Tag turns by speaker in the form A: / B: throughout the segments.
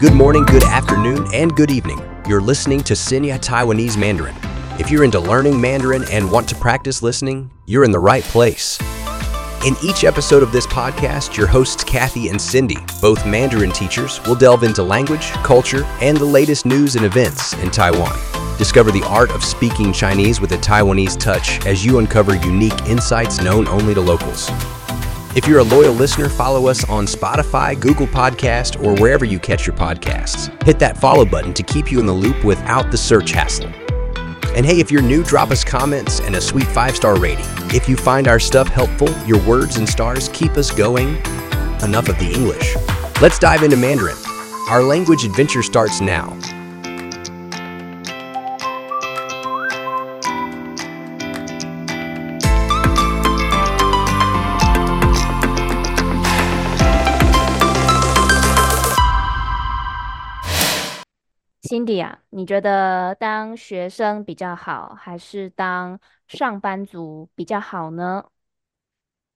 A: Good morning, good afternoon, and good evening. You're listening to Sinya Taiwanese Mandarin. If you're into learning Mandarin and want to practice listening, you're in the right place. In each episode of this podcast, your hosts Kathy and Cindy, both Mandarin teachers, will delve into language, culture, and the latest news and events in Taiwan. Discover the art of speaking Chinese with a Taiwanese touch as you uncover unique insights known only to locals. If you're a loyal listener, follow us on Spotify, Google Podcast, or wherever you catch your podcasts. Hit that follow button to keep you in the loop without the search hassle. And hey, if you're new, drop us comments and a sweet five star rating. If you find our stuff helpful, your words and stars keep us going. Enough of the English. Let's dive into Mandarin. Our language adventure starts now.
B: 辛迪啊，你觉得当学生比较好，还是当上班族比较好呢？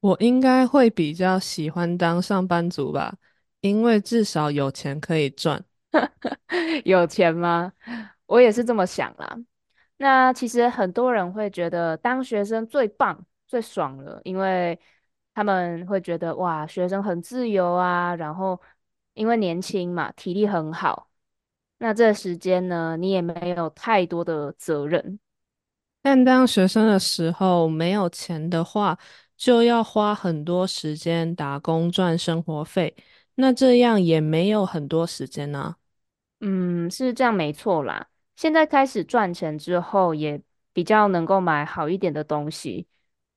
C: 我应该会比较喜欢当上班族吧，因为至少有钱可以赚。
B: 有钱吗？我也是这么想啦。那其实很多人会觉得当学生最棒、最爽了，因为他们会觉得哇，学生很自由啊，然后因为年轻嘛，体力很好。那这时间呢，你也没有太多的责任。
C: 但当学生的时候，没有钱的话，就要花很多时间打工赚生活费，那这样也没有很多时间呢。
B: 嗯，是这样没错啦。现在开始赚钱之后，也比较能够买好一点的东西，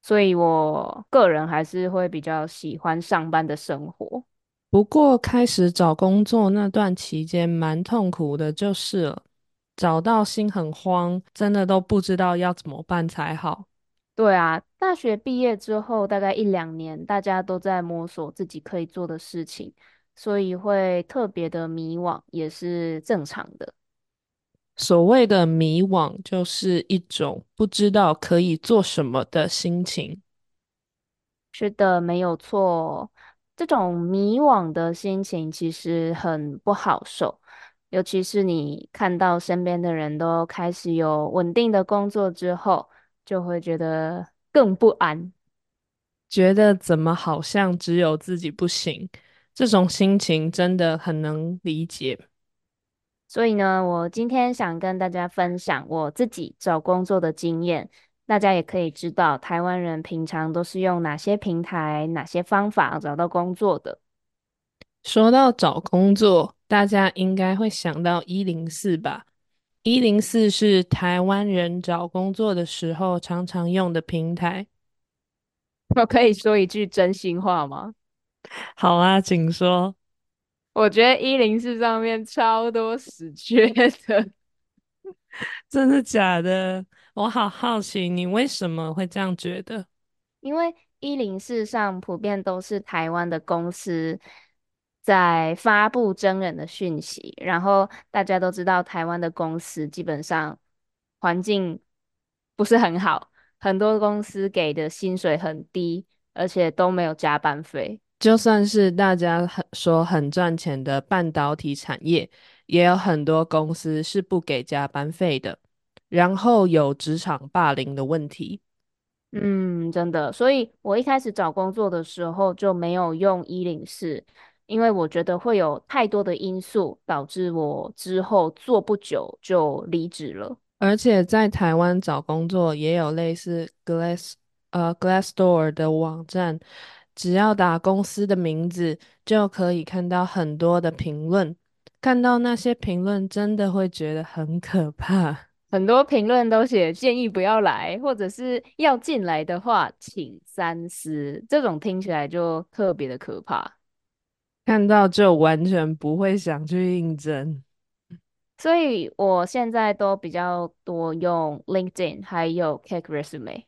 B: 所以我个人还是会比较喜欢上班的生活。
C: 不过开始找工作那段期间蛮痛苦的，就是了，找到心很慌，真的都不知道要怎么办才好。
B: 对啊，大学毕业之后大概一两年，大家都在摸索自己可以做的事情，所以会特别的迷惘，也是正常的。
C: 所谓的迷惘，就是一种不知道可以做什么的心情。
B: 是的，没有错。这种迷惘的心情其实很不好受，尤其是你看到身边的人都开始有稳定的工作之后，就会觉得更不安，
C: 觉得怎么好像只有自己不行，这种心情真的很能理解。
B: 所以呢，我今天想跟大家分享我自己找工作的经验。大家也可以知道，台湾人平常都是用哪些平台、哪些方法找到工作的。
C: 说到找工作，大家应该会想到一零四吧？一零四是台湾人找工作的时候常常用的平台。
B: 我可以说一句真心话吗？
C: 好啊，请说。
B: 我觉得一零四上面超多死缺的。
C: 真的假的？我好好奇，你为什么会这样觉得？
B: 因为一零四上普遍都是台湾的公司在发布真人的讯息，然后大家都知道台湾的公司基本上环境不是很好，很多公司给的薪水很低，而且都没有加班费。
C: 就算是大家很说很赚钱的半导体产业。也有很多公司是不给加班费的，然后有职场霸凌的问题。
B: 嗯，真的，所以我一开始找工作的时候就没有用一零四，因为我觉得会有太多的因素导致我之后做不久就离职了。
C: 而且在台湾找工作也有类似 Glass 呃 Glassdoor 的网站，只要打公司的名字就可以看到很多的评论。看到那些评论，真的会觉得很可怕。
B: 很多评论都写建议不要来，或者是要进来的话，请三思。这种听起来就特别的可怕。
C: 看到就完全不会想去应征。
B: 所以我现在都比较多用 LinkedIn 还有 Cake Resume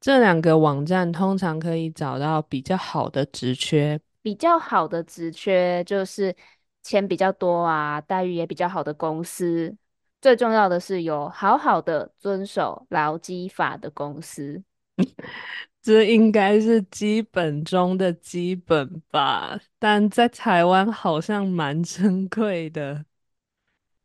C: 这两个网站，通常可以找到比较好的职缺。
B: 比较好的职缺就是。钱比较多啊，待遇也比较好的公司，最重要的是有好好的遵守劳基法的公司。
C: 这应该是基本中的基本吧，但在台湾好像蛮珍贵的。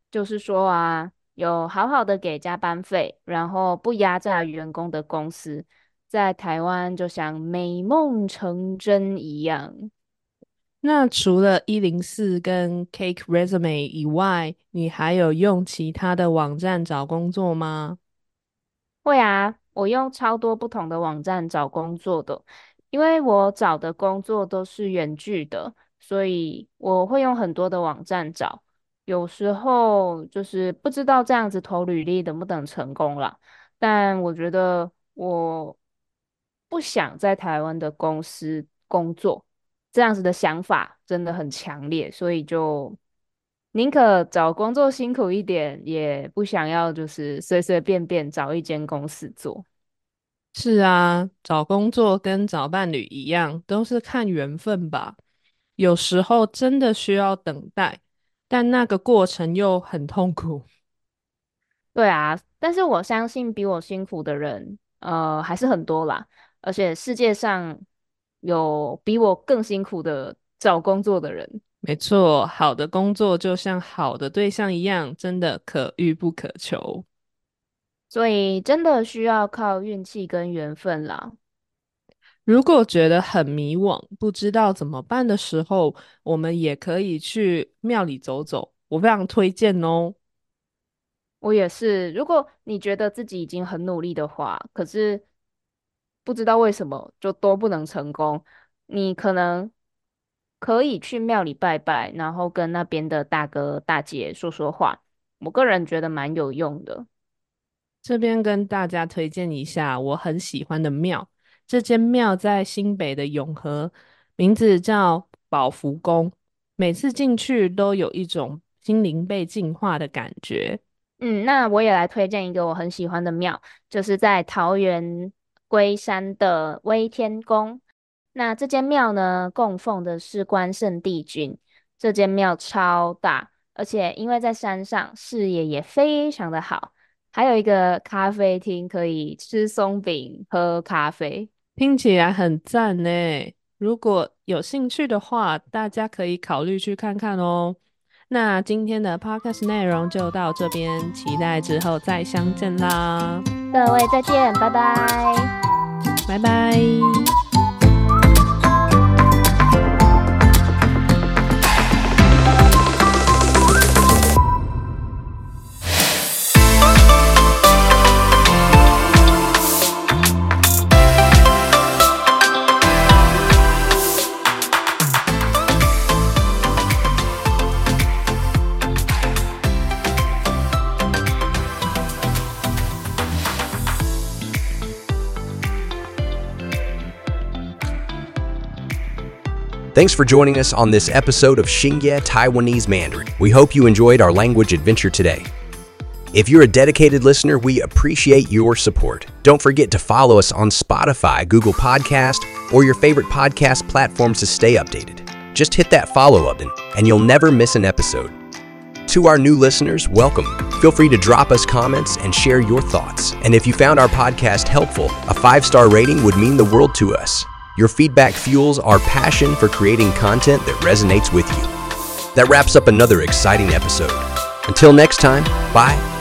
B: 就是说啊，有好好的给加班费，然后不压榨员工的公司，在台湾就像美梦成真一样。
C: 那除了一零四跟 Cake Resume 以外，你还有用其他的网站找工作吗？
B: 会啊，我用超多不同的网站找工作的，因为我找的工作都是远距的，所以我会用很多的网站找。有时候就是不知道这样子投履历能不能成功啦，但我觉得我不想在台湾的公司工作，这样子的想法真的很强烈，所以就宁可找工作辛苦一点，也不想要就是随随便便找一间公司做。
C: 是啊，找工作跟找伴侣一样，都是看缘分吧。有时候真的需要等待。但那个过程又很痛苦。
B: 对啊，但是我相信比我辛苦的人，呃，还是很多啦。而且世界上有比我更辛苦的找工作的人。
C: 没错，好的工作就像好的对象一样，真的可遇不可求。
B: 所以真的需要靠运气跟缘分啦。
C: 如果觉得很迷惘，不知道怎么办的时候，我们也可以去庙里走走，我非常推荐哦。
B: 我也是，如果你觉得自己已经很努力的话，可是不知道为什么就都不能成功，你可能可以去庙里拜拜，然后跟那边的大哥大姐说说话。我个人觉得蛮有用的。
C: 这边跟大家推荐一下我很喜欢的庙。这间庙在新北的永和，名字叫宝福宫。每次进去都有一种心灵被净化的感觉。
B: 嗯，那我也来推荐一个我很喜欢的庙，就是在桃园龟山的威天宫。那这间庙呢，供奉的是关圣帝君。这间庙超大，而且因为在山上，视野也非常的好，还有一个咖啡厅，可以吃松饼、喝咖啡。
C: 听起来很赞呢！如果有兴趣的话，大家可以考虑去看看哦。那今天的 podcast 内容就到这边，期待之后再相见啦！
B: 各位再见，拜拜，
C: 拜拜。
A: Thanks for joining us on this episode of Xingye Taiwanese Mandarin. We hope you enjoyed our language adventure today. If you're a dedicated listener, we appreciate your support. Don't forget to follow us on Spotify, Google Podcast, or your favorite podcast platforms to stay updated. Just hit that follow button and you'll never miss an episode. To our new listeners, welcome. Feel free to drop us comments and share your thoughts. And if you found our podcast helpful, a five star rating would mean the world to us. Your feedback fuels our passion for creating content that resonates with you. That wraps up another exciting episode. Until next time, bye